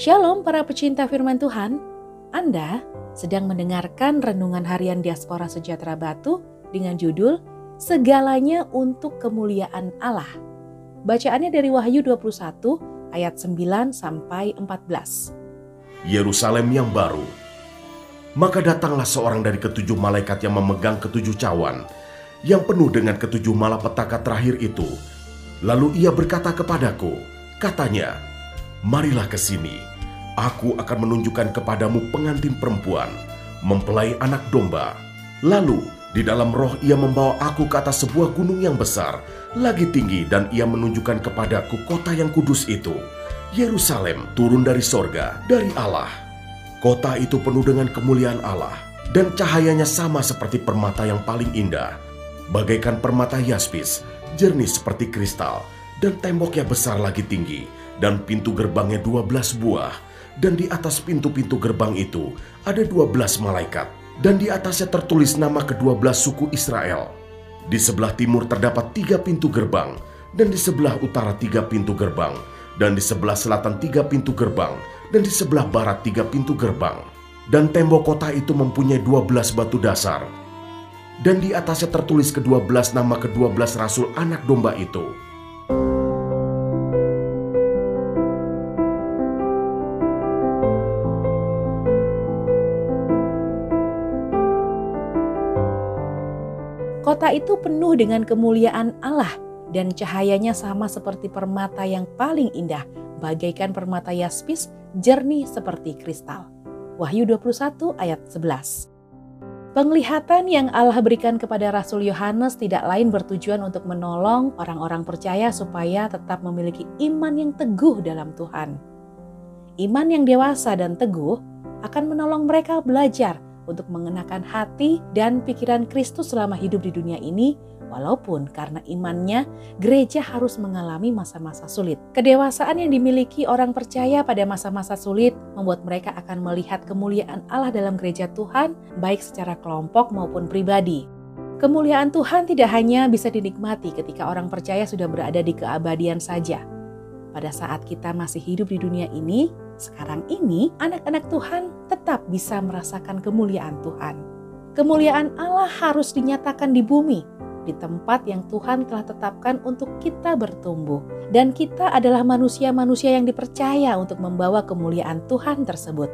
Shalom para pecinta firman Tuhan. Anda sedang mendengarkan renungan harian Diaspora Sejahtera Batu dengan judul Segalanya untuk Kemuliaan Allah. Bacaannya dari Wahyu 21 ayat 9 sampai 14. Yerusalem yang baru. Maka datanglah seorang dari ketujuh malaikat yang memegang ketujuh cawan, yang penuh dengan ketujuh malapetaka terakhir itu. Lalu ia berkata kepadaku, katanya, Marilah ke sini Aku akan menunjukkan kepadamu pengantin perempuan, mempelai anak domba. Lalu, di dalam roh ia membawa aku ke atas sebuah gunung yang besar, lagi tinggi dan ia menunjukkan kepadaku kota yang kudus itu. Yerusalem turun dari sorga, dari Allah. Kota itu penuh dengan kemuliaan Allah, dan cahayanya sama seperti permata yang paling indah. Bagaikan permata yaspis, jernih seperti kristal, dan temboknya besar lagi tinggi, dan pintu gerbangnya dua belas buah dan di atas pintu-pintu gerbang itu ada dua belas malaikat, dan di atasnya tertulis nama kedua belas suku Israel. Di sebelah timur terdapat tiga pintu gerbang, dan di sebelah utara tiga pintu gerbang, dan di sebelah selatan tiga pintu gerbang, dan di sebelah barat tiga pintu gerbang. Dan tembok kota itu mempunyai dua belas batu dasar, dan di atasnya tertulis kedua belas nama kedua belas rasul anak domba itu. Kota itu penuh dengan kemuliaan Allah dan cahayanya sama seperti permata yang paling indah, bagaikan permata yaspis jernih seperti kristal. Wahyu 21 ayat 11. Penglihatan yang Allah berikan kepada Rasul Yohanes tidak lain bertujuan untuk menolong orang-orang percaya supaya tetap memiliki iman yang teguh dalam Tuhan. Iman yang dewasa dan teguh akan menolong mereka belajar untuk mengenakan hati dan pikiran Kristus selama hidup di dunia ini, walaupun karena imannya gereja harus mengalami masa-masa sulit. Kedewasaan yang dimiliki orang percaya pada masa-masa sulit membuat mereka akan melihat kemuliaan Allah dalam gereja Tuhan, baik secara kelompok maupun pribadi. Kemuliaan Tuhan tidak hanya bisa dinikmati ketika orang percaya sudah berada di keabadian saja. Pada saat kita masih hidup di dunia ini, sekarang ini, anak-anak Tuhan tetap bisa merasakan kemuliaan Tuhan. Kemuliaan Allah harus dinyatakan di bumi, di tempat yang Tuhan telah tetapkan untuk kita bertumbuh, dan kita adalah manusia-manusia yang dipercaya untuk membawa kemuliaan Tuhan tersebut.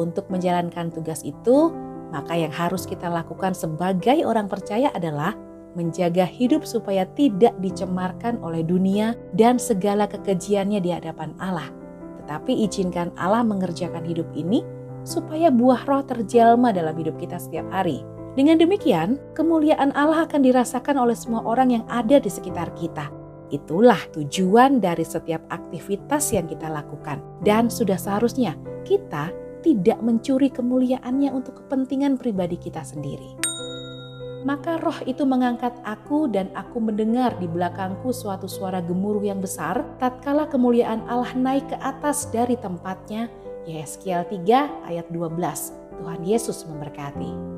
Untuk menjalankan tugas itu, maka yang harus kita lakukan sebagai orang percaya adalah menjaga hidup supaya tidak dicemarkan oleh dunia dan segala kekejiannya di hadapan Allah tetapi izinkan Allah mengerjakan hidup ini supaya buah roh terjelma dalam hidup kita setiap hari. Dengan demikian, kemuliaan Allah akan dirasakan oleh semua orang yang ada di sekitar kita. Itulah tujuan dari setiap aktivitas yang kita lakukan. Dan sudah seharusnya kita tidak mencuri kemuliaannya untuk kepentingan pribadi kita sendiri. Maka roh itu mengangkat aku dan aku mendengar di belakangku suatu suara gemuruh yang besar tatkala kemuliaan Allah naik ke atas dari tempatnya. Yeskiel 3 ayat 12. Tuhan Yesus memberkati.